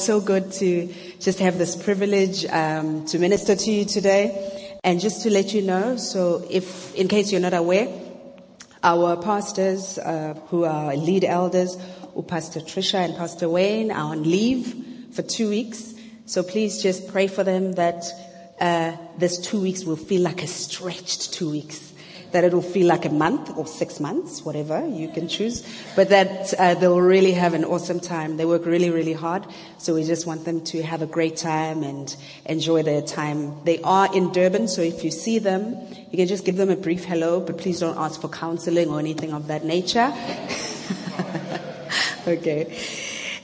so good to just have this privilege um, to minister to you today. And just to let you know, so if, in case you're not aware, our pastors, uh, who are lead elders, Pastor Trisha and Pastor Wayne, are on leave for two weeks. So please just pray for them that uh, this two weeks will feel like a stretched two weeks that it'll feel like a month or six months, whatever you can choose, but that uh, they'll really have an awesome time. They work really, really hard, so we just want them to have a great time and enjoy their time. They are in Durban, so if you see them, you can just give them a brief hello, but please don't ask for counseling or anything of that nature. okay.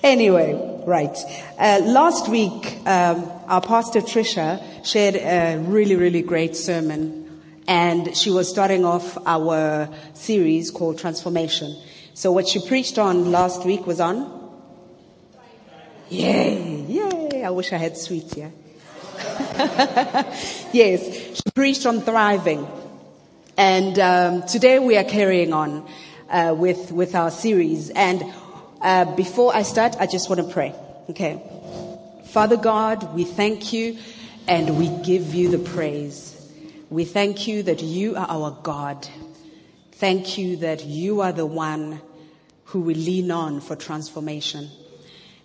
Anyway, right. Uh, last week, um, our pastor Trisha shared a really, really great sermon and she was starting off our series called Transformation. So what she preached on last week was on? Yay, yay. I wish I had sweets, yeah. yes, she preached on thriving. And um, today we are carrying on uh, with, with our series. And uh, before I start, I just want to pray. Okay. Father God, we thank you and we give you the praise. We thank you that you are our God. Thank you that you are the one who we lean on for transformation.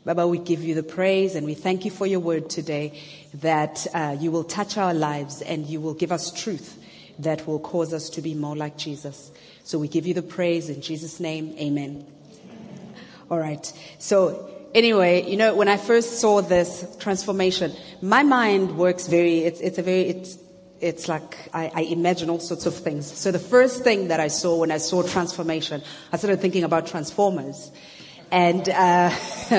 Baba, we give you the praise and we thank you for your word today that uh, you will touch our lives and you will give us truth that will cause us to be more like Jesus. So we give you the praise in Jesus' name. Amen. All right. So anyway, you know, when I first saw this transformation, my mind works very, it's, it's a very, it's, it's like I, I, imagine all sorts of things. So the first thing that I saw when I saw transformation, I started thinking about Transformers. And, uh,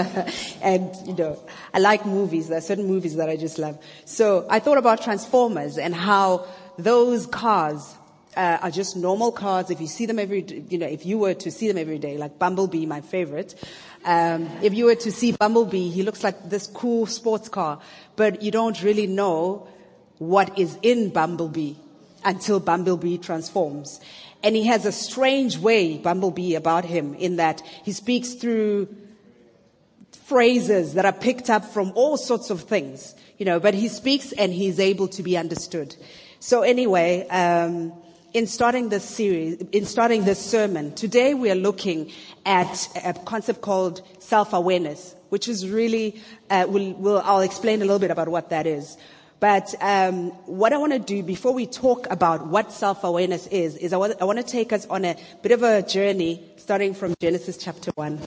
and, you know, I like movies. There are certain movies that I just love. So I thought about Transformers and how those cars uh, are just normal cars. If you see them every, you know, if you were to see them every day, like Bumblebee, my favorite, um, if you were to see Bumblebee, he looks like this cool sports car, but you don't really know what is in Bumblebee until Bumblebee transforms. And he has a strange way, Bumblebee, about him in that he speaks through phrases that are picked up from all sorts of things, you know, but he speaks and he's able to be understood. So anyway, um, in starting this series, in starting this sermon, today we are looking at a concept called self-awareness, which is really, uh, we'll, we'll, I'll explain a little bit about what that is. But um, what I want to do before we talk about what self-awareness is, is I want, want to take us on a bit of a journey starting from Genesis chapter 1.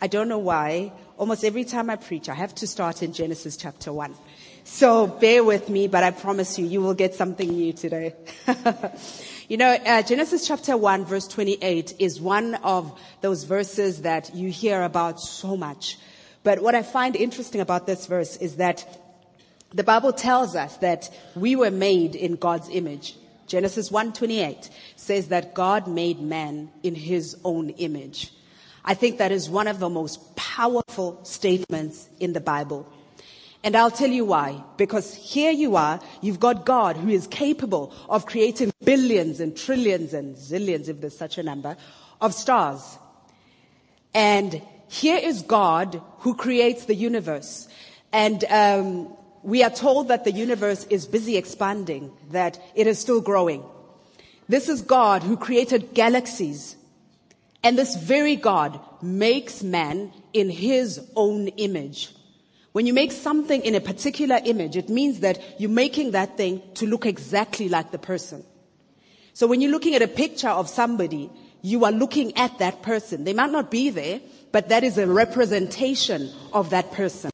I don't know why. Almost every time I preach, I have to start in Genesis chapter 1. So bear with me, but I promise you, you will get something new today. you know, uh, Genesis chapter 1 verse 28 is one of those verses that you hear about so much. But what I find interesting about this verse is that the Bible tells us that we were made in God's image. Genesis 1:28 says that God made man in his own image. I think that is one of the most powerful statements in the Bible. And I'll tell you why. Because here you are, you've got God who is capable of creating billions and trillions and zillions, if there's such a number, of stars. And here is God who creates the universe. And um, we are told that the universe is busy expanding, that it is still growing. This is God who created galaxies. And this very God makes man in his own image. When you make something in a particular image, it means that you're making that thing to look exactly like the person. So when you're looking at a picture of somebody, you are looking at that person. They might not be there, but that is a representation of that person.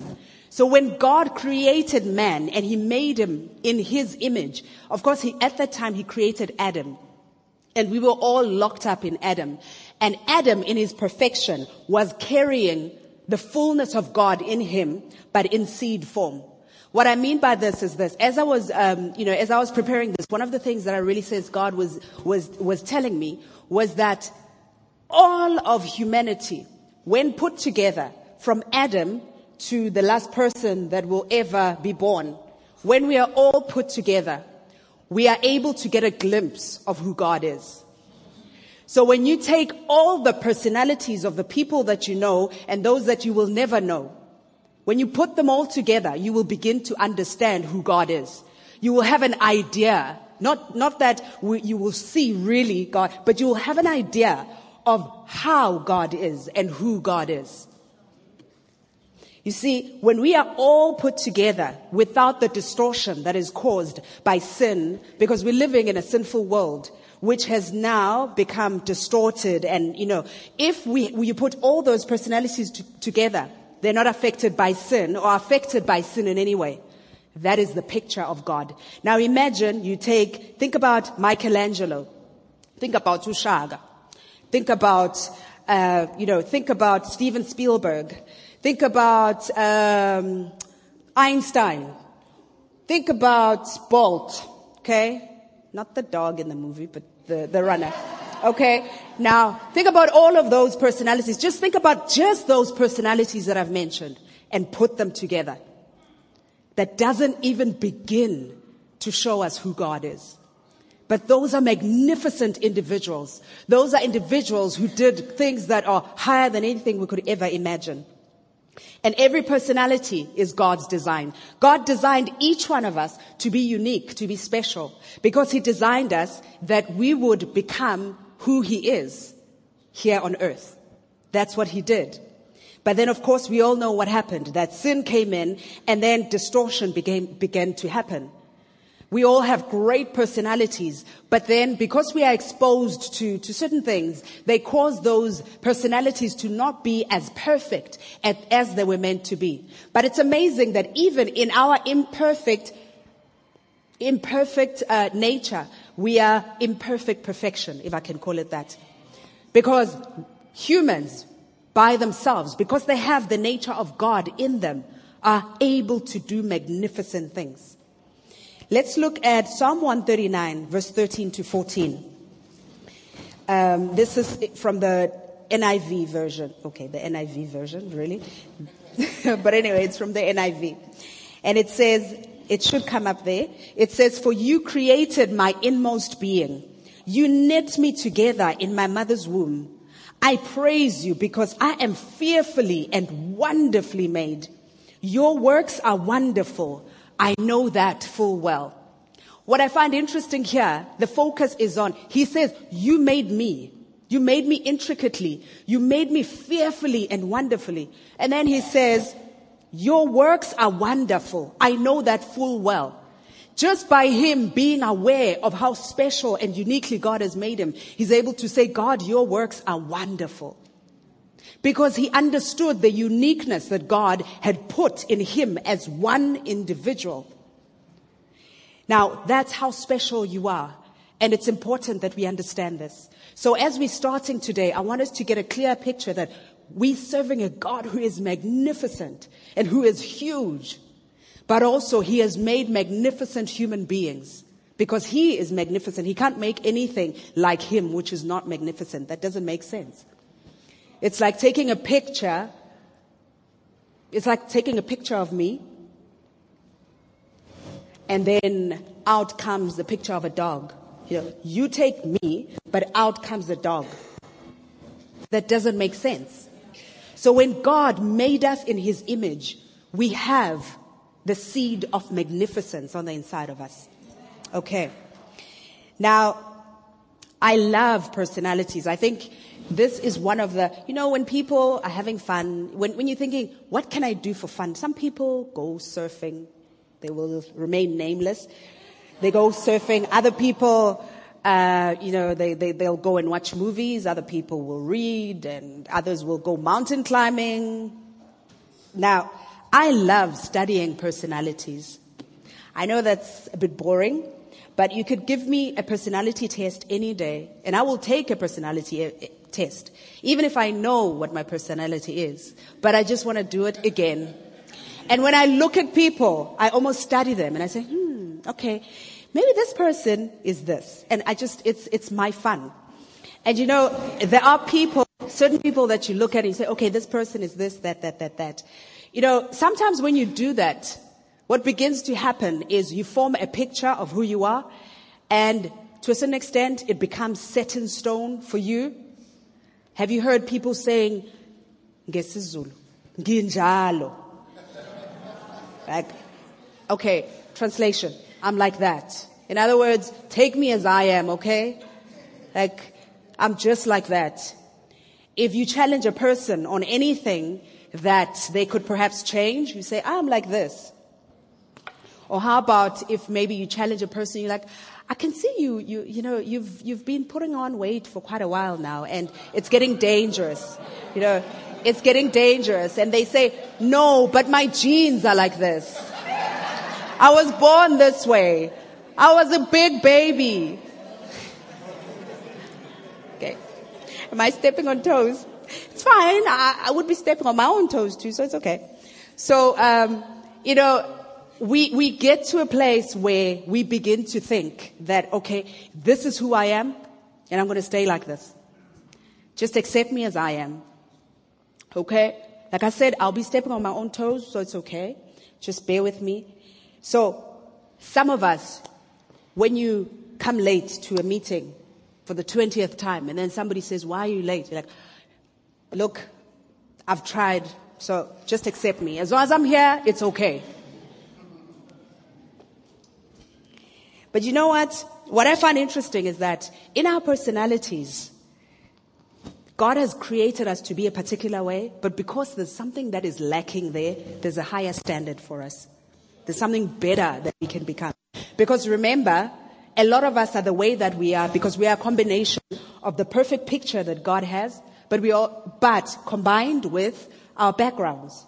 So when God created man and he made him in his image, of course, he, at that time, he created Adam. And we were all locked up in Adam. And Adam, in his perfection, was carrying the fullness of God in him, but in seed form. What I mean by this is this: as I was, um, you know, as I was preparing this, one of the things that I really sense God was was was telling me was that all of humanity, when put together, from Adam to the last person that will ever be born, when we are all put together, we are able to get a glimpse of who God is. So when you take all the personalities of the people that you know and those that you will never know, When you put them all together, you will begin to understand who God is. You will have an idea, not, not that we, you will see really God, but you will have an idea of how God is and who God is. You see, when we are all put together without the distortion that is caused by sin, because we're living in a sinful world, which has now become distorted and, you know, if we, you put all those personalities to, together, they're not affected by sin or affected by sin in any way. That is the picture of God. Now imagine you take, think about Michelangelo. Think about Ushaga. Think about, uh, you know, think about Steven Spielberg. Think about um, Einstein. Think about Bolt. Okay, not the dog in the movie, but the, the runner. Okay? Now, think about all of those personalities. Just think about just those personalities that I've mentioned and put them together. That doesn't even begin to show us who God is. But those are magnificent individuals. Those are individuals who did things that are higher than anything we could ever imagine. And every personality is God's design. God designed each one of us to be unique, to be special, because He designed us that we would become who he is here on earth. That's what he did. But then of course we all know what happened, that sin came in and then distortion began, began to happen. We all have great personalities, but then because we are exposed to, to certain things, they cause those personalities to not be as perfect as, as they were meant to be. But it's amazing that even in our imperfect imperfect uh, nature, we are imperfect perfection, if I can call it that. Because humans, by themselves, because they have the nature of God in them, are able to do magnificent things. Let's look at Psalm 139, verse 13 to 14. Um, this is from the NIV version. Okay, the NIV version, really. but anyway, it's from the NIV. And it says, it should come up there. It says, for you created my inmost being. You knit me together in my mother's womb. I praise you because I am fearfully and wonderfully made. Your works are wonderful. I know that full well. What I find interesting here, the focus is on, he says, you made me. You made me intricately. You made me fearfully and wonderfully. And then he says, your works are wonderful. I know that full well. Just by him being aware of how special and uniquely God has made him, he's able to say, God, your works are wonderful. Because he understood the uniqueness that God had put in him as one individual. Now, that's how special you are. And it's important that we understand this. So as we're starting today, I want us to get a clear picture that we're serving a God who is magnificent and who is huge, but also he has made magnificent human beings because he is magnificent. He can't make anything like him which is not magnificent. That doesn't make sense. It's like taking a picture. It's like taking a picture of me and then out comes the picture of a dog. You, know, you take me, but out comes the dog. That doesn't make sense. So when God made us in his image, we have the seed of magnificence on the inside of us. Okay. Now, I love personalities. I think this is one of the, you know, when people are having fun, when, when you're thinking, what can I do for fun? Some people go surfing. They will remain nameless. They go surfing. Other people uh, you know, they, they, they'll go and watch movies, other people will read, and others will go mountain climbing. Now, I love studying personalities. I know that's a bit boring, but you could give me a personality test any day, and I will take a personality test, even if I know what my personality is. But I just want to do it again. And when I look at people, I almost study them, and I say, hmm, okay maybe this person is this. And I just, it's, it's my fun. And you know, there are people, certain people that you look at and you say, okay, this person is this, that, that, that, that. You know, sometimes when you do that, what begins to happen is you form a picture of who you are and to a certain extent it becomes set in stone for you. Have you heard people saying, ngesizulu, nginjalo? Like, okay, translation. I'm like that. In other words, take me as I am, okay? Like, I'm just like that. If you challenge a person on anything that they could perhaps change, you say, I'm like this. Or how about if maybe you challenge a person, you're like, I can see you, you, you know, you've, you've been putting on weight for quite a while now and it's getting dangerous. You know, it's getting dangerous. And they say, no, but my genes are like this. I was born this way. I was a big baby. Okay. Am I stepping on toes? It's fine. I, I would be stepping on my own toes too, so it's okay. So, um, you know, we, we get to a place where we begin to think that, okay, this is who I am, and I'm going to stay like this. Just accept me as I am. Okay? Like I said, I'll be stepping on my own toes, so it's okay. Just bear with me. So, some of us, when you come late to a meeting for the 20th time, and then somebody says, Why are you late? You're like, Look, I've tried, so just accept me. As long as I'm here, it's okay. But you know what? What I find interesting is that in our personalities, God has created us to be a particular way, but because there's something that is lacking there, there's a higher standard for us. There's something better that we can become. Because remember, a lot of us are the way that we are because we are a combination of the perfect picture that God has, but we all, but combined with our backgrounds,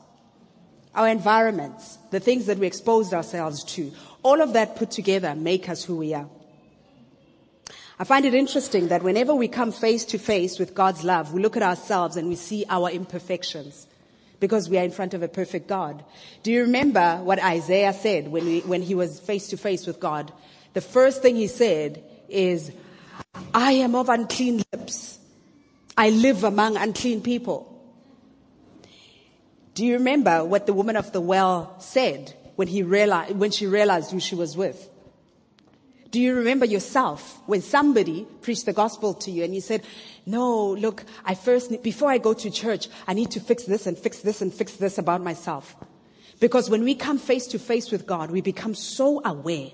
our environments, the things that we exposed ourselves to. All of that put together make us who we are. I find it interesting that whenever we come face to face with God's love, we look at ourselves and we see our imperfections because we are in front of a perfect God. Do you remember what Isaiah said when, we, when he was face to face with God? The first thing he said is, I am of unclean lips. I live among unclean people. Do you remember what the woman of the well said when he realized, when she realized who she was with? Do you remember yourself when somebody preached the gospel to you and you said, no, look, I first, before I go to church, I need to fix this and fix this and fix this about myself. Because when we come face to face with God, we become so aware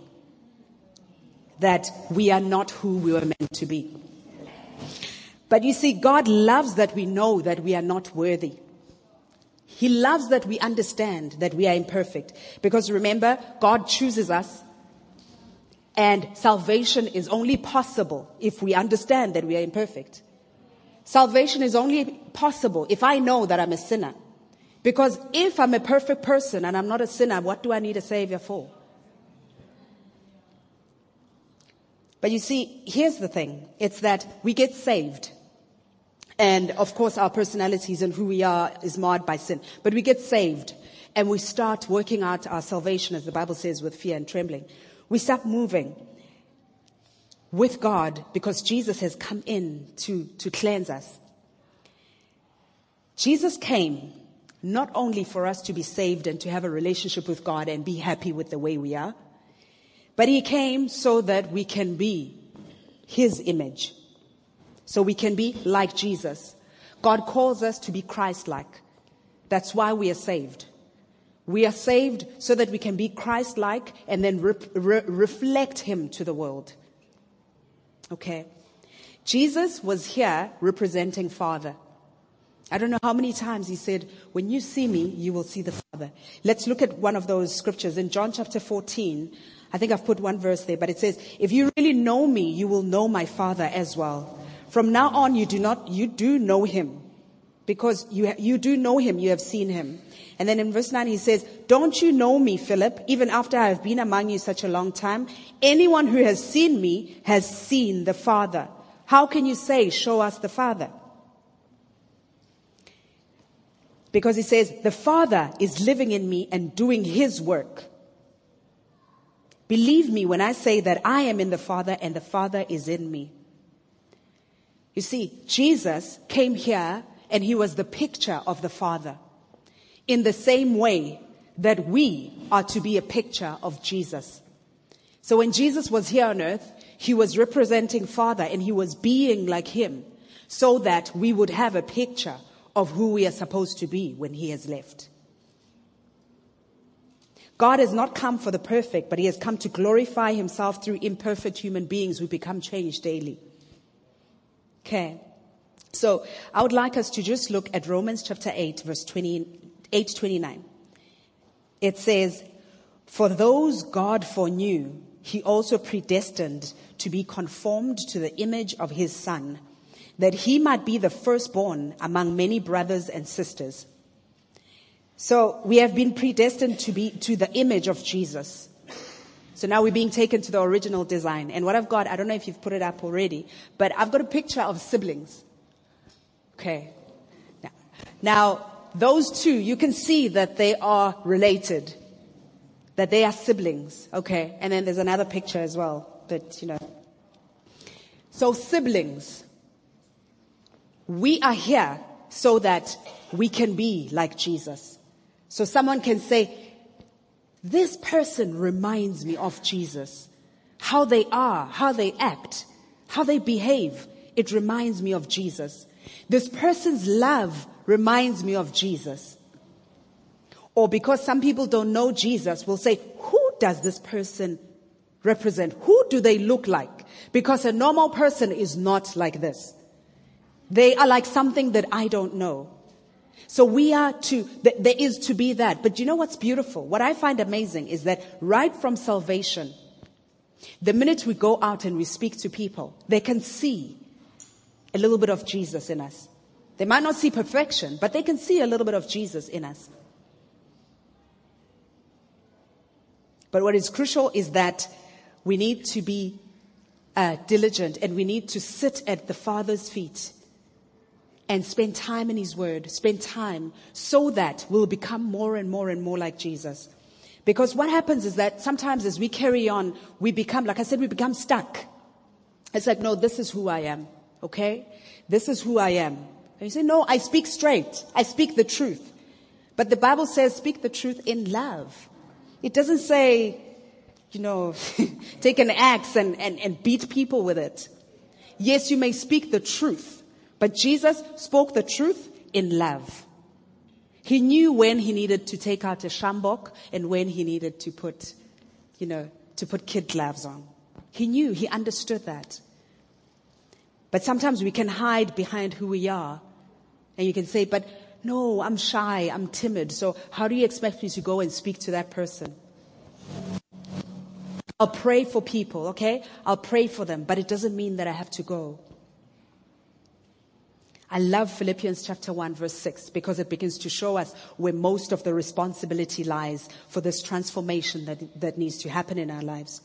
that we are not who we were meant to be. But you see, God loves that we know that we are not worthy. He loves that we understand that we are imperfect. Because remember, God chooses us and salvation is only possible if we understand that we are imperfect. Salvation is only possible if I know that I'm a sinner. Because if I'm a perfect person and I'm not a sinner, what do I need a savior for? But you see, here's the thing. It's that we get saved. And of course our personalities and who we are is marred by sin. But we get saved and we start working out our salvation as the Bible says with fear and trembling. We start moving with God because Jesus has come in to, to cleanse us. Jesus came not only for us to be saved and to have a relationship with God and be happy with the way we are, but he came so that we can be his image. So we can be like Jesus. God calls us to be Christ-like. That's why we are saved. We are saved so that we can be Christ like and then re- re- reflect Him to the world. Okay. Jesus was here representing Father. I don't know how many times he said, when you see me, you will see the Father. Let's look at one of those scriptures in John chapter 14. I think I've put one verse there, but it says, if you really know me, you will know my Father as well. From now on, you do not, you do know him because you, you do know him, you have seen him. And then in verse 9 he says, Don't you know me, Philip, even after I have been among you such a long time? Anyone who has seen me has seen the Father. How can you say, Show us the Father? Because he says, The Father is living in me and doing his work. Believe me when I say that I am in the Father and the Father is in me. You see, Jesus came here and he was the picture of the Father in the same way that we are to be a picture of Jesus. So when Jesus was here on earth, he was representing Father and he was being like him so that we would have a picture of who we are supposed to be when he has left. God has not come for the perfect, but he has come to glorify himself through imperfect human beings who become changed daily. Okay. So I would like us to just look at Romans chapter 8, verse 28, 29. It says, For those God foreknew, he also predestined to be conformed to the image of his son, that he might be the firstborn among many brothers and sisters. So we have been predestined to be to the image of Jesus. So now we're being taken to the original design. And what I've got, I don't know if you've put it up already, but I've got a picture of siblings. Okay. Now, now those two, you can see that they are related that they are siblings. Okay. And then there's another picture as well, but you know. So siblings, we are here so that we can be like Jesus. So someone can say, this person reminds me of Jesus. How they are, how they act, how they behave. It reminds me of Jesus. This person's love reminds me of Jesus. Or because some people don't know Jesus, will say, who does this person represent? Who do they look like? Because a normal person is not like this. They are like something that I don't know. So we are to, there is to be that. But you know what's beautiful? What I find amazing is that right from salvation, the minute we go out and we speak to people, they can see a little bit of Jesus in us. They might not see perfection, but they can see a little bit of Jesus in us. But what is crucial is that we need to be uh, diligent and we need to sit at the Father's feet and spend time in His Word, spend time so that we'll become more and more and more like Jesus. Because what happens is that sometimes as we carry on, we become, like I said, we become stuck. It's like, no, this is who I am. Okay? This is who I am. And you say, no, I speak straight. I speak the truth. But the Bible says, speak the truth in love. It doesn't say, you know, take an axe and, and, and beat people with it. Yes, you may speak the truth, but Jesus spoke the truth in love. He knew when he needed to take out a sjambok and when he needed to put, you know, to put kid gloves on. He knew, he understood that. But sometimes we can hide behind who we are. And you can say, but no, I'm shy, I'm timid. So how do you expect me to go and speak to that person? I'll pray for people, okay? I'll pray for them, but it doesn't mean that I have to go. I love Philippians chapter 1 verse 6 because it begins to show us where most of the responsibility lies for this transformation that, that needs to happen in our lives.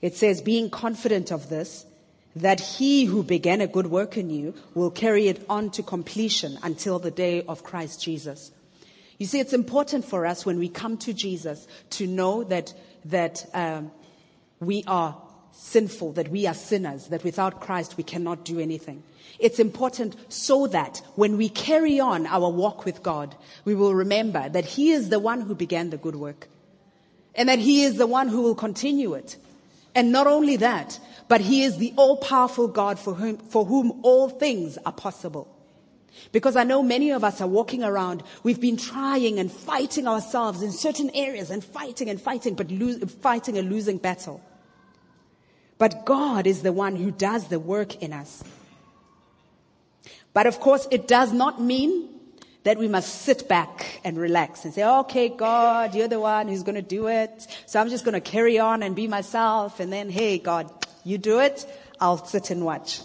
It says, being confident of this, that he who began a good work in you will carry it on to completion until the day of Christ Jesus. You see, it's important for us when we come to Jesus to know that, that um, we are sinful, that we are sinners, that without Christ we cannot do anything. It's important so that when we carry on our walk with God, we will remember that He is the one who began the good work and that He is the one who will continue it. And not only that, but he is the all-powerful God for whom, for whom all things are possible. Because I know many of us are walking around, we've been trying and fighting ourselves in certain areas and fighting and fighting, but fighting a losing battle. But God is the one who does the work in us. But of course, it does not mean that we must sit back and relax and say, okay, God, you're the one who's going to do it. So I'm just going to carry on and be myself. And then, hey, God, you do it, I'll sit and watch.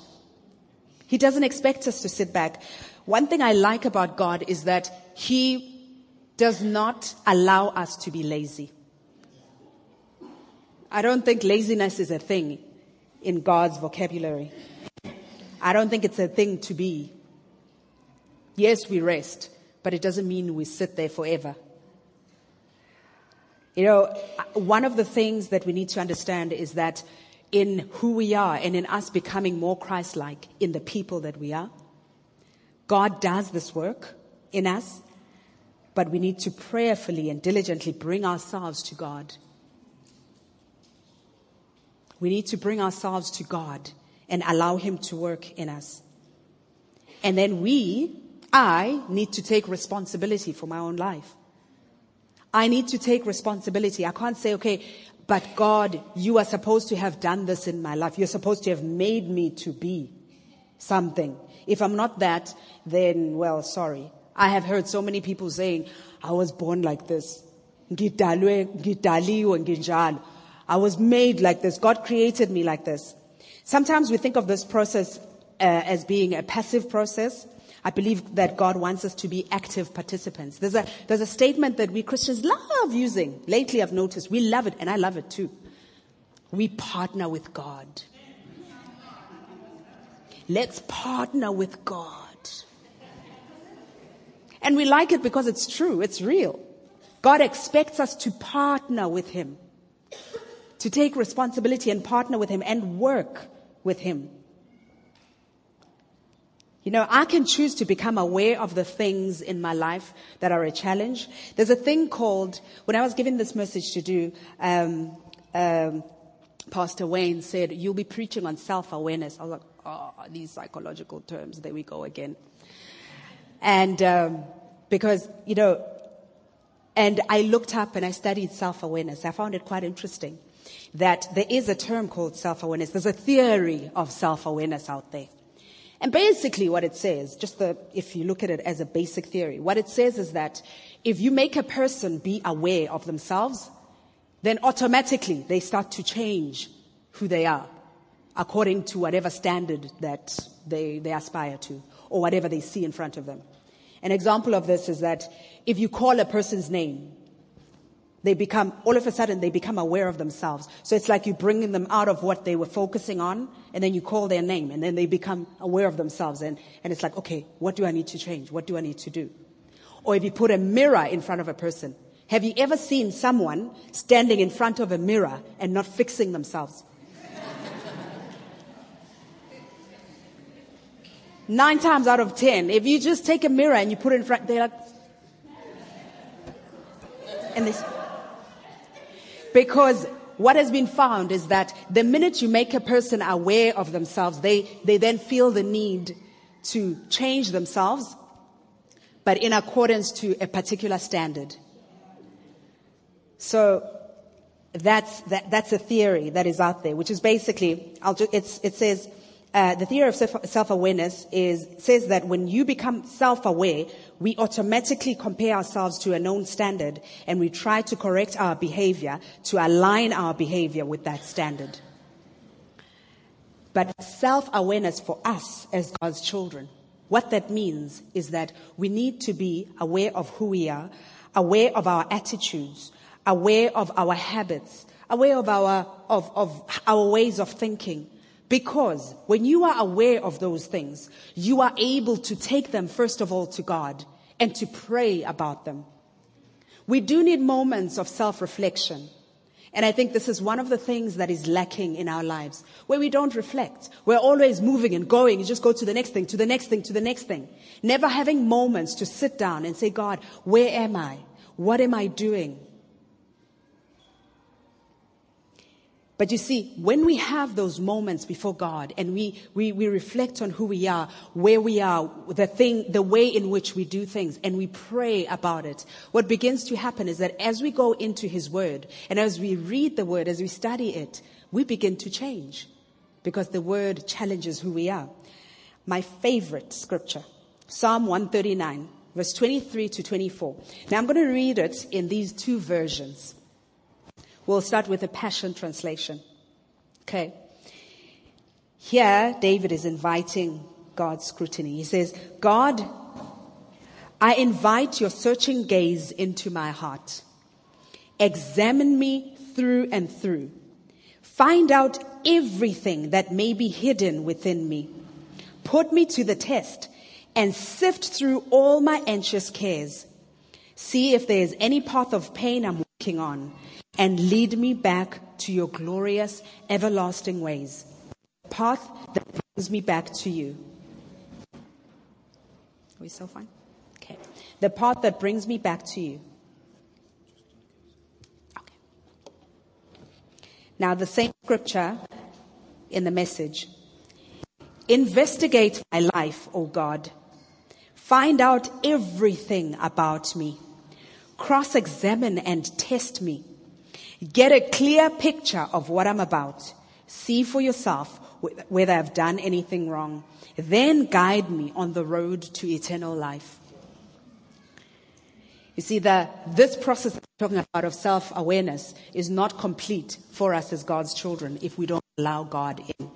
He doesn't expect us to sit back. One thing I like about God is that He does not allow us to be lazy. I don't think laziness is a thing in God's vocabulary. I don't think it's a thing to be. Yes, we rest, but it doesn't mean we sit there forever. You know, one of the things that we need to understand is that in who we are and in us becoming more Christ like in the people that we are. God does this work in us, but we need to prayerfully and diligently bring ourselves to God. We need to bring ourselves to God and allow Him to work in us. And then we, I, need to take responsibility for my own life. I need to take responsibility. I can't say, okay, but God, you are supposed to have done this in my life. You're supposed to have made me to be something. If I'm not that, then, well, sorry. I have heard so many people saying, I was born like this. I was made like this. God created me like this. Sometimes we think of this process uh, as being a passive process. I believe that God wants us to be active participants. There's a, there's a statement that we Christians love using. Lately I've noticed we love it and I love it too. We partner with God. Let's partner with God. And we like it because it's true. It's real. God expects us to partner with Him. To take responsibility and partner with Him and work with Him. You know, I can choose to become aware of the things in my life that are a challenge. There's a thing called, when I was given this message to do, um, um, Pastor Wayne said, you'll be preaching on self-awareness. I was like, oh, these psychological terms, there we go again. And, um, because, you know, and I looked up and I studied self-awareness. I found it quite interesting that there is a term called self-awareness. There's a theory of self-awareness out there. And basically what it says, just the, if you look at it as a basic theory, what it says is that if you make a person be aware of themselves, then automatically they start to change who they are according to whatever standard that they, they aspire to or whatever they see in front of them. An example of this is that if you call a person's name, they become, all of a sudden, they become aware of themselves. So it's like you're bringing them out of what they were focusing on, and then you call their name, and then they become aware of themselves. And, and it's like, okay, what do I need to change? What do I need to do? Or if you put a mirror in front of a person, have you ever seen someone standing in front of a mirror and not fixing themselves? Nine times out of ten, if you just take a mirror and you put it in front, they're like, and this. Because what has been found is that the minute you make a person aware of themselves, they, they then feel the need to change themselves, but in accordance to a particular standard. So that's, that, that's a theory that is out there, which is basically, I'll ju- it says, uh, the theory of self-awareness is, says that when you become self-aware, we automatically compare ourselves to a known standard and we try to correct our behavior to align our behavior with that standard. But self-awareness for us as God's children, what that means is that we need to be aware of who we are, aware of our attitudes, aware of our habits, aware of our, of, of our ways of thinking, because when you are aware of those things, you are able to take them first of all to God and to pray about them. We do need moments of self-reflection. And I think this is one of the things that is lacking in our lives, where we don't reflect. We're always moving and going. You just go to the next thing, to the next thing, to the next thing. Never having moments to sit down and say, God, where am I? What am I doing? But you see, when we have those moments before God and we, we, we reflect on who we are, where we are, the thing, the way in which we do things, and we pray about it, what begins to happen is that as we go into His Word and as we read the Word, as we study it, we begin to change because the Word challenges who we are. My favorite scripture, Psalm 139, verse 23 to 24. Now I'm going to read it in these two versions. We'll start with the Passion Translation. Okay. Here, David is inviting God's scrutiny. He says, God, I invite your searching gaze into my heart. Examine me through and through. Find out everything that may be hidden within me. Put me to the test and sift through all my anxious cares. See if there is any path of pain I'm walking on and lead me back to your glorious, everlasting ways. The path that brings me back to you. Are we still fine? Okay. The path that brings me back to you. Okay. Now, the same scripture in the message. Investigate my life, O God. Find out everything about me cross examine and test me. Get a clear picture of what I'm about. See for yourself whether I've done anything wrong. Then guide me on the road to eternal life. You see, the, this process I'm talking about of self-awareness is not complete for us as God's children if we don't allow God in.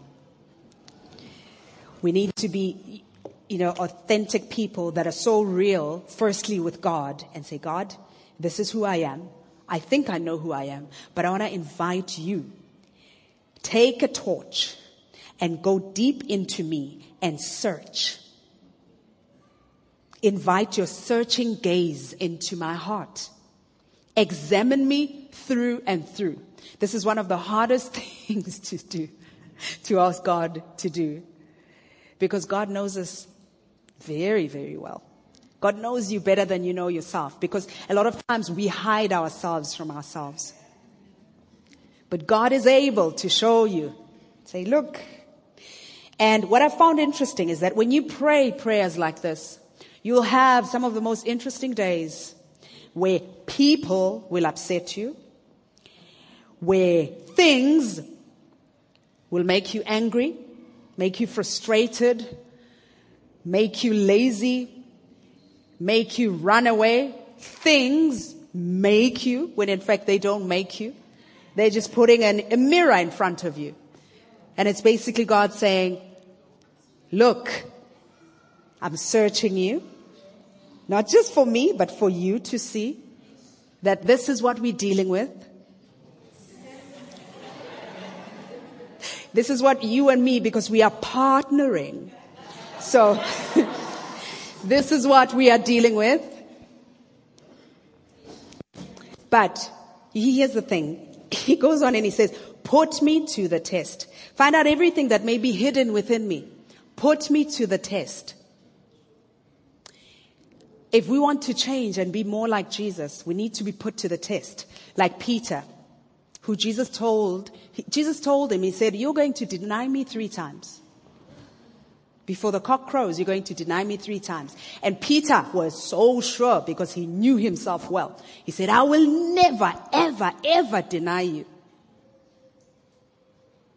We need to be, you know, authentic people that are so real, firstly with God, and say, God, this is who I am. I think I know who I am, but I want to invite you. Take a torch and go deep into me and search. Invite your searching gaze into my heart. Examine me through and through. This is one of the hardest things to do, to ask God to do. Because God knows us very, very well. God knows you better than you know yourself because a lot of times we hide ourselves from ourselves. But God is able to show you, say, look. And what I found interesting is that when you pray prayers like this, you'll have some of the most interesting days where people will upset you, where things will make you angry, make you frustrated, make you lazy, make you run away. Things make you when in fact they don't make you. They're just putting an, a mirror in front of you. And it's basically God saying, look, I'm searching you, not just for me, but for you to see that this is what we're dealing with. This is what you and me, because we are partnering. So, this is what we are dealing with. But here's the thing. He goes on and he says, put me to the test. Find out everything that may be hidden within me. Put me to the test. If we want to change and be more like Jesus, we need to be put to the test. Like Peter, who Jesus told, Jesus told him, he said, you're going to deny me three times. Before the cock crows, you're going to deny me three times. And Peter was so sure because he knew himself well. He said, I will never, ever, ever deny you.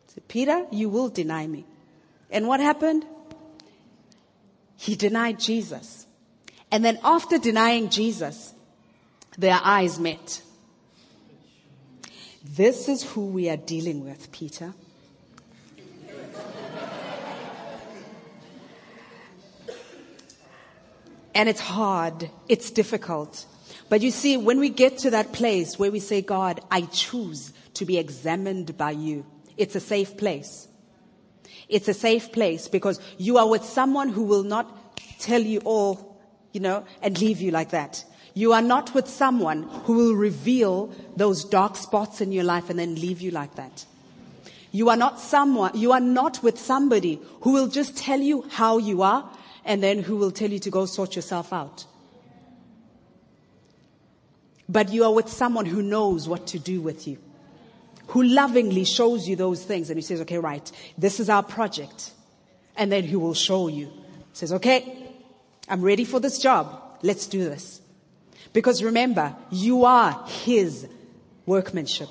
So Peter, you will deny me. And what happened? He denied Jesus. And then after denying Jesus, their eyes met. This is who we are dealing with, Peter. And it's hard. It's difficult. But you see, when we get to that place where we say, God, I choose to be examined by you, it's a safe place. It's a safe place because you are with someone who will not tell you all, you know, and leave you like that. You are not with someone who will reveal those dark spots in your life and then leave you like that. You are not someone, you are not with somebody who will just tell you how you are and then who will tell you to go sort yourself out. But you are with someone who knows what to do with you, who lovingly shows you those things and he says, okay, right, this is our project. And then he will show you. He Says, okay, I'm ready for this job. Let's do this. Because remember, you are his workmanship.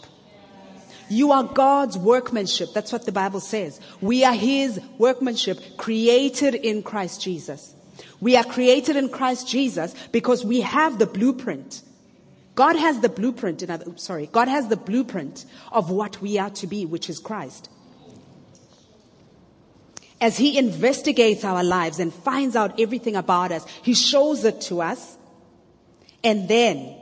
You are God's workmanship. That's what the Bible says. We are His workmanship created in Christ Jesus. We are created in Christ Jesus because we have the blueprint. God has the blueprint, in other, sorry, God has the blueprint of what we are to be, which is Christ. As He investigates our lives and finds out everything about us, He shows it to us. And then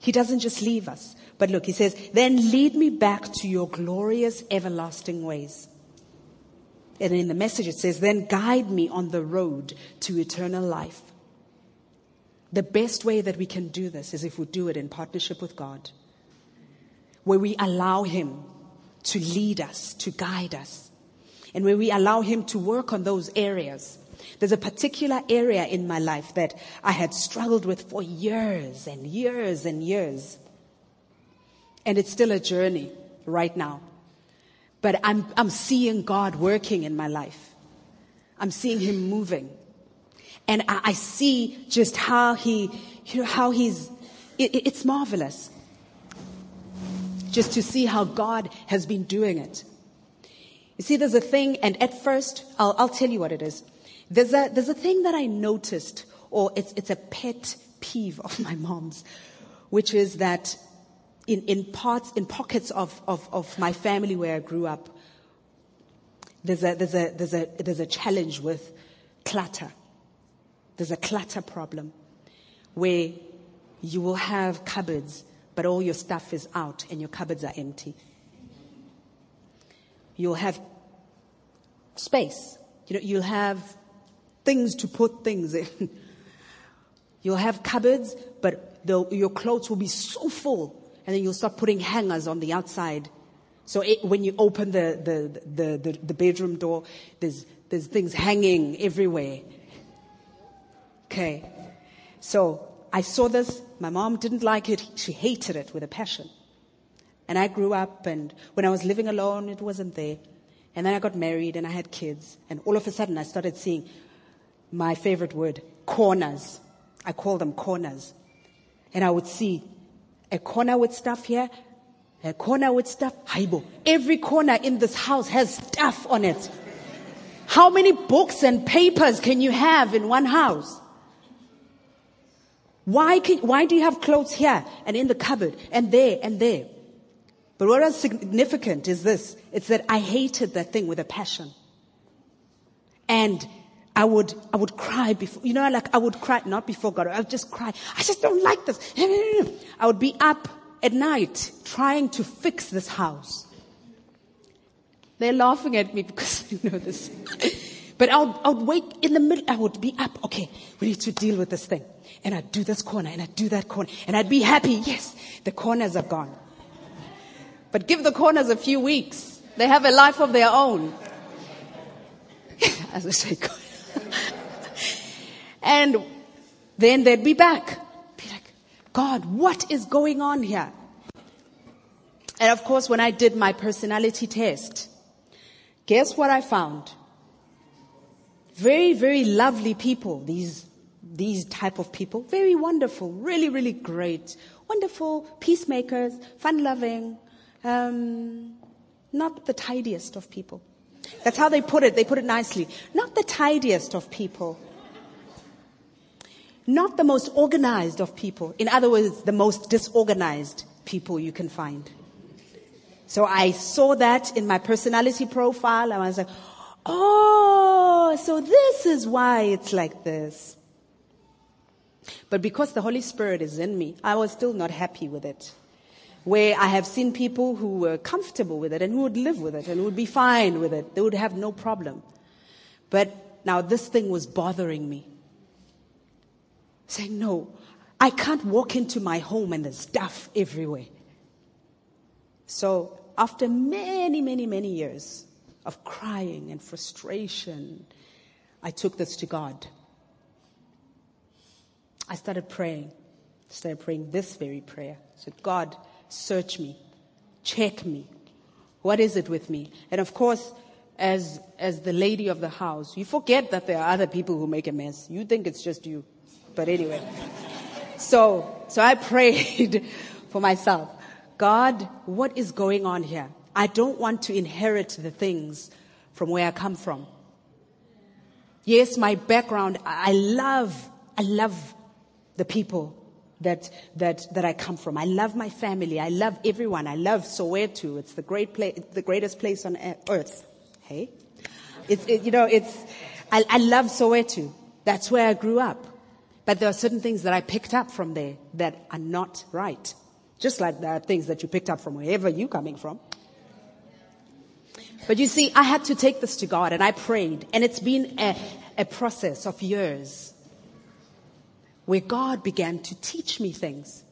He doesn't just leave us. But look, he says, then lead me back to your glorious everlasting ways. And in the message it says, then guide me on the road to eternal life. The best way that we can do this is if we do it in partnership with God, where we allow Him to lead us, to guide us, and where we allow Him to work on those areas. There's a particular area in my life that I had struggled with for years and years and years. And it's still a journey right now. But I'm, I'm seeing God working in my life. I'm seeing Him moving. And I, I see just how He, you know, how He's it, it's marvelous just to see how God has been doing it. You see, there's a thing, and at first, I'll, I'll tell you what it is. There's a, there's a thing that I noticed, or it's, it's a pet peeve of my mom's, which is that in, in parts, in pockets of, of, of my family where I grew up, there's a, there's a, there's a, there's a challenge with clutter. There's a clutter problem where you will have cupboards, but all your stuff is out and your cupboards are empty. You'll have space. You know, you'll have things to put things in. You'll have cupboards, but your clothes will be so full and then you'll start putting hangers on the outside. So it, when you open the, the, the, the, the bedroom door, there's, there's things hanging everywhere. Okay. So I saw this. My mom didn't like it. She hated it with a passion. And I grew up and when I was living alone, it wasn't there. And then I got married and I had kids. And all of a sudden I started seeing my favorite word, corners. I call them corners. And I would see a corner with stuff here, a corner with stuff. Haibo. Every corner in this house has stuff on it. How many books and papers can you have in one house? Why, can, why do you have clothes here and in the cupboard and there and there? But what was significant is this. It's that I hated that thing with a passion. And I would, I would cry before, you know, like I would cry, not before God, I would just cry. I just don't like this. I would be up at night trying to fix this house. They're laughing at me because you know this. But I would, I would wait in the middle, I would be up, okay, we need to deal with this thing. And I'd do this corner and I'd do that corner and I'd be happy. Yes, the corners are gone. But give the corners a few weeks. They have a life of their own. As I say, and then they'd be back. Be like, God, what is going on here? And of course, when I did my personality test, guess what I found? Very, very lovely people, these, these type of people. Very wonderful, really, really great. Wonderful peacemakers, fun loving, um, not the tidiest of people. That's how they put it. They put it nicely. Not the tidiest of people. Not the most organized of people. In other words, the most disorganized people you can find. So I saw that in my personality profile and I was like, oh, so this is why it's like this. But because the Holy Spirit is in me, I was still not happy with it where I have seen people who were comfortable with it and who would live with it and would be fine with it. They would have no problem. But now this thing was bothering me. Saying, no, I can't walk into my home and there's stuff everywhere. So after many, many, many years of crying and frustration, I took this to God. I started praying. Started praying this very prayer. I said, God, search me, check me. What is it with me? And of course, as, as the lady of the house, you forget that there are other people who make a mess. You think it's just you. But anyway. so, so I prayed for myself. God, what is going on here? I don't want to inherit the things from where I come from. Yes, my background, I love, I love the people that, that, that I come from. I love my family. I love everyone. I love Soweto. It's the great place, the greatest place on earth. Hey? It's, it, you know, it's, I, I love Soweto. That's where I grew up. But there are certain things that I picked up from there that are not right. Just like there are things that you picked up from wherever you're coming from. But you see, I had to take this to God and I prayed and it's been a, a process of years where God began to teach me things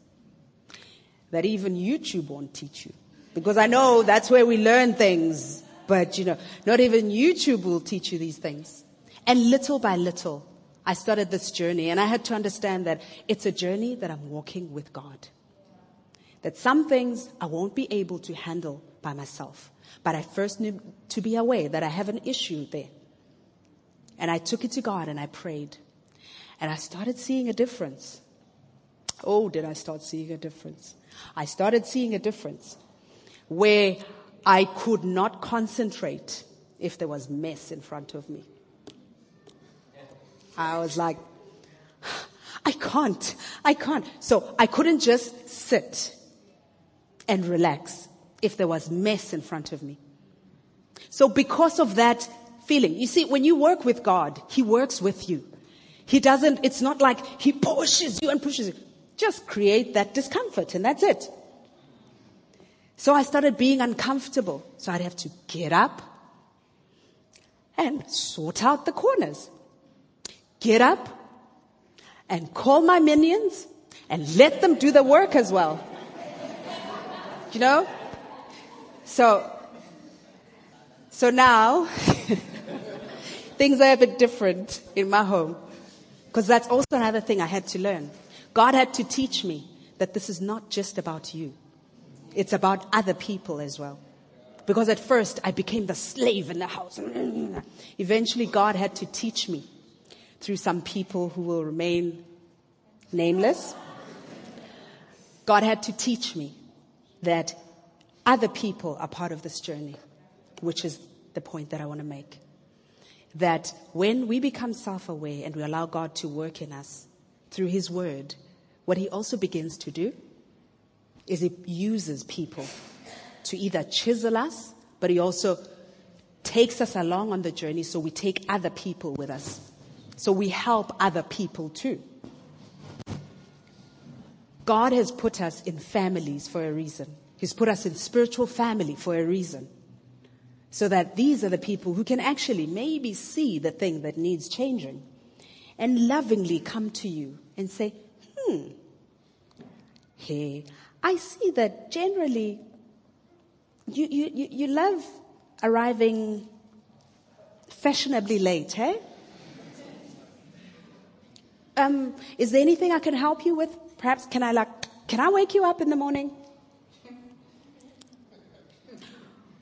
that even YouTube won't teach you. Because I know that's where we learn things, but you know, not even YouTube will teach you these things. And little by little, I started this journey and I had to understand that it's a journey that I'm walking with God. That some things I won't be able to handle by myself. But I first need to be aware that I have an issue there. And I took it to God and I prayed. And I started seeing a difference. Oh, did I start seeing a difference? I started seeing a difference where I could not concentrate if there was mess in front of me. I was like, I can't, I can't. So I couldn't just sit and relax if there was mess in front of me. So because of that feeling, you see, when you work with God, He works with you. He doesn't, it's not like He pushes you and pushes you. Just create that discomfort and that's it. So I started being uncomfortable. So I'd have to get up and sort out the corners. Get up and call my minions and let them do the work as well. You know? So, so now, things are a bit different in my home. Because that's also another thing I had to learn. God had to teach me that this is not just about you. It's about other people as well. Because at first I became the slave in the house. Eventually God had to teach me through some people who will remain nameless. God had to teach me that other people are part of this journey, which is the point that I want to make. That when we become self-aware and we allow God to work in us through His Word, what He also begins to do is He uses people to either chisel us, but He also takes us along on the journey so we take other people with us. So we help other people too. God has put us in families for a reason. He's put us in spiritual family for a reason. So that these are the people who can actually maybe see the thing that needs changing and lovingly come to you and say, hmm, hey, I see that generally you, you, you, love arriving fashionably late, hey? Um, is there anything I can help you with? Perhaps can I like, can I wake you up in the morning?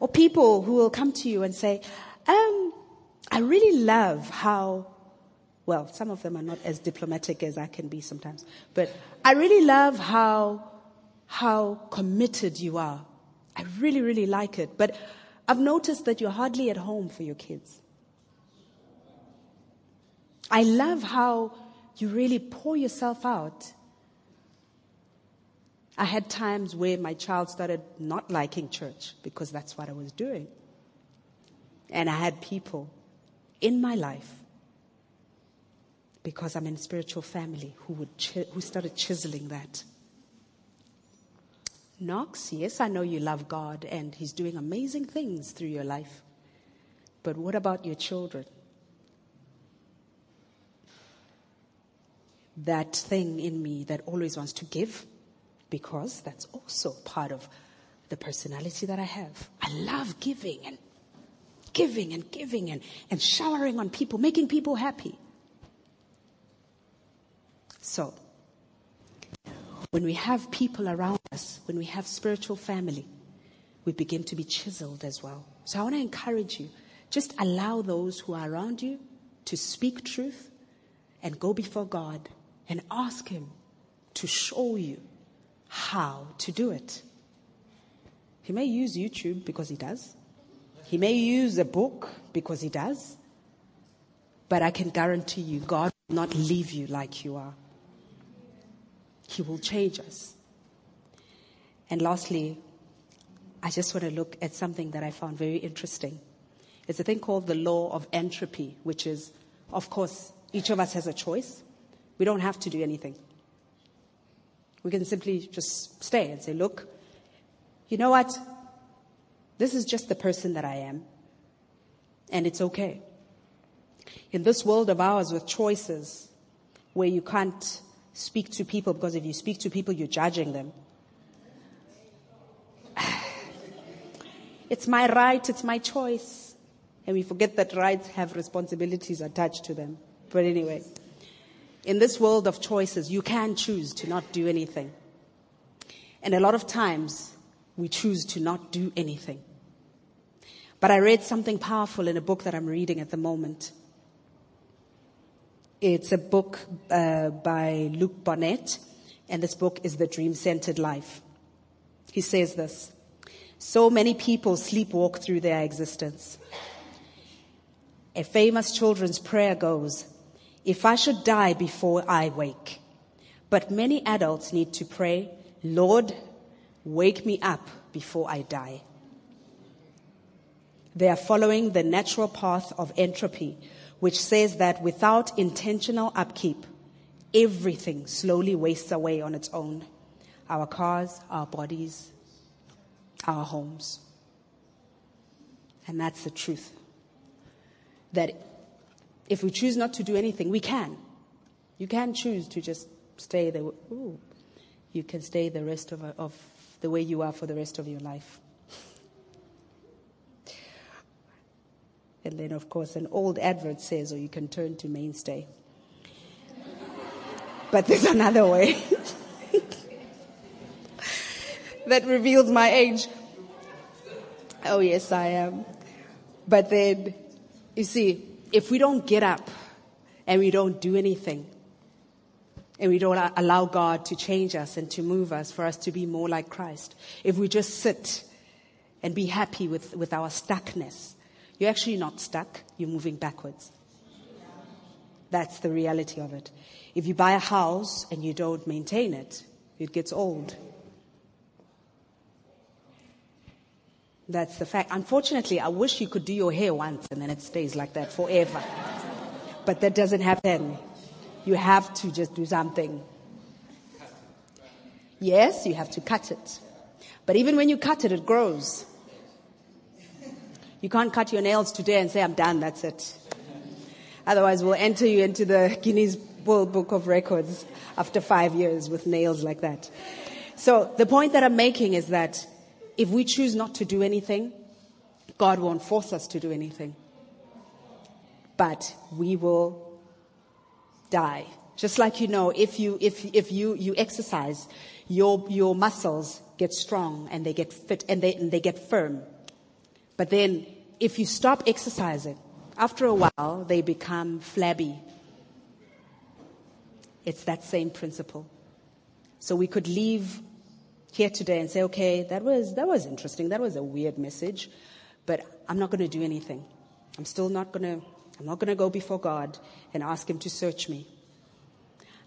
Or people who will come to you and say, um, I really love how, well, some of them are not as diplomatic as I can be sometimes, but I really love how, how committed you are. I really, really like it. But I've noticed that you're hardly at home for your kids. I love how you really pour yourself out. I had times where my child started not liking church because that's what I was doing. And I had people in my life because I'm in spiritual family who would who started chiseling that. Knox, yes, I know you love God and He's doing amazing things through your life. But what about your children? that thing in me that always wants to give because that's also part of the personality that I have. I love giving and giving and giving and, and showering on people, making people happy. So, when we have people around us, when we have spiritual family, we begin to be chiseled as well. So I want to encourage you, just allow those who are around you to speak truth and go before God and ask Him to show you how to do it. He may use YouTube because He does. He may use a book because He does. But I can guarantee you, God will not leave you like you are. He will change us. And lastly, I just want to look at something that I found very interesting. It's a thing called the law of entropy, which is, of course, each of us has a choice. We don't have to do anything. We can simply just stay and say, look, you know what? This is just the person that I am. And it's okay. In this world of ours with choices, where you can't speak to people because if you speak to people, you're judging them. It's my right, it's my choice. And we forget that rights have responsibilities attached to them. But anyway in this world of choices, you can choose to not do anything. And a lot of times, we choose to not do anything. But I read something powerful in a book that I'm reading at the moment. It's a book uh, by Luke Barnett. And this book is The Dream Centered Life. He says this So many people sleepwalk through their existence. A famous children's prayer goes, If I should die before I wake. But many adults need to pray, Lord, wake me up before I die. They are following the natural path of entropy, which says that without intentional upkeep, everything slowly wastes away on its own our cars, our bodies, our homes. And that's the truth. That if we choose not to do anything, we can. You can choose to just stay there. Ooh, you can stay the rest of, of the way you are for the rest of your life. And then, of course, an old advert says, or you can turn to mainstay. but there's another way that reveals my age. Oh, yes, I am. But then, you see, if we don't get up and we don't do anything, and we don't allow God to change us and to move us for us to be more like Christ, if we just sit and be happy with, with our stuckness, you're actually not stuck, you're moving backwards. That's the reality of it. If you buy a house and you don't maintain it, it gets old. That's the fact. Unfortunately, I wish you could do your hair once and then it stays like that forever. but that doesn't happen. You have to just do something. Yes, you have to cut it. But even when you cut it, it grows. You can't cut your nails today and say, I'm done, that's it. Otherwise, we'll enter you into the Guinness World Book of Records after five years with nails like that. So the point that I'm making is that if we choose not to do anything, God won't force us to do anything. But we will die. Just like you know, if you, if, if you, you exercise, your, your muscles get strong and they get fit and they, and they get firm. But then if you stop exercising, after a while, they become flabby. It's that same principle. So we could leave here today and say, okay, that was, that was interesting. That was a weird message, but I'm not going to do anything. I'm still not going to, I'm not going to go before God and ask Him to search me.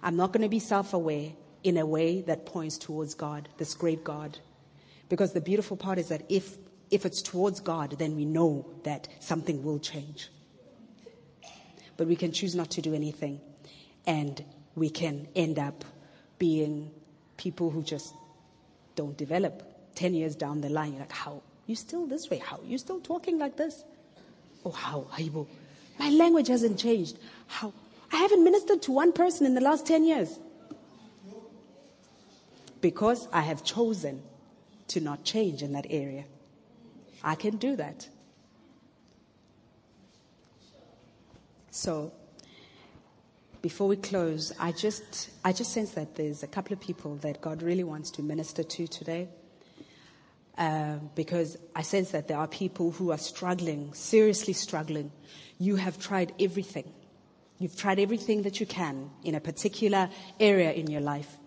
I'm not going to be self-aware in a way that points towards God, this great God. Because the beautiful part is that if if it's towards God, then we know that something will change. But we can choose not to do anything. And we can end up being people who just don't develop. 10 years down the line, you're like, how? You still this way? How? You still talking like this? Oh, how? Haibo. My language hasn't changed. How? I haven't ministered to one person in the last 10 years. Because I have chosen to not change in that area. I can do that. So, before we close, I just, I just sense that there's a couple of people that God really wants to minister to today. Uh, because I sense that there are people who are struggling, seriously struggling. You have tried everything. You've tried everything that you can in a particular area in your life.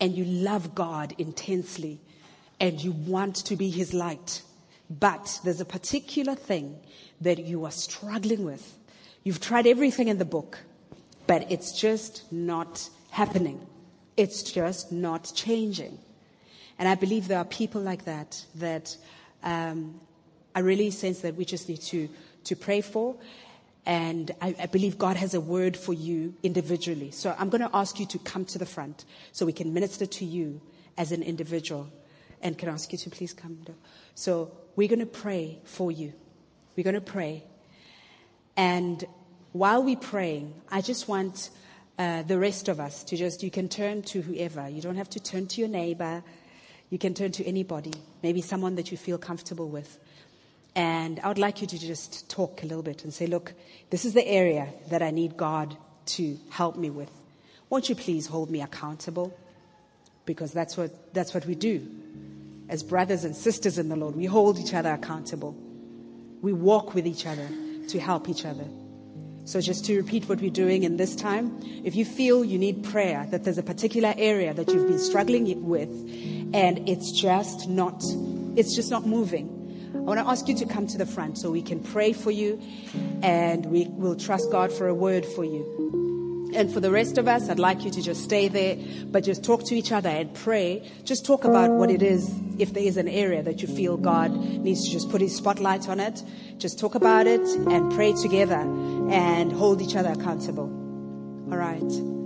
And you love God intensely. And you want to be His light. But there's a particular thing that you are struggling with. You've tried everything in the book, but it's just not happening. It's just not changing. And I believe there are people like that that um, I really sense that we just need to, to pray for. And I, I, believe God has a word for you individually. So I'm going to ask you to come to the front so we can minister to you as an individual. And can I ask you to please come? So we're going to pray for you. We're going to pray. And while we're praying, I just want uh, the rest of us to just, you can turn to whoever. You don't have to turn to your neighbor. You can turn to anybody, maybe someone that you feel comfortable with. And I would like you to just talk a little bit and say, look, this is the area that I need God to help me with. Won't you please hold me accountable? Because that's what, that's what we do as brothers and sisters in the Lord. We hold each other accountable. We walk with each other to help each other. So, just to repeat what we're doing in this time, if you feel you need prayer, that there's a particular area that you've been struggling with, and it's just not, it's just not moving, I want to ask you to come to the front so we can pray for you, and we will trust God for a word for you. And for the rest of us, I'd like you to just stay there, but just talk to each other and pray. Just talk about what it is, if there is an area that you feel God needs to just put his spotlight on it. Just talk about it and pray together and hold each other accountable. All right.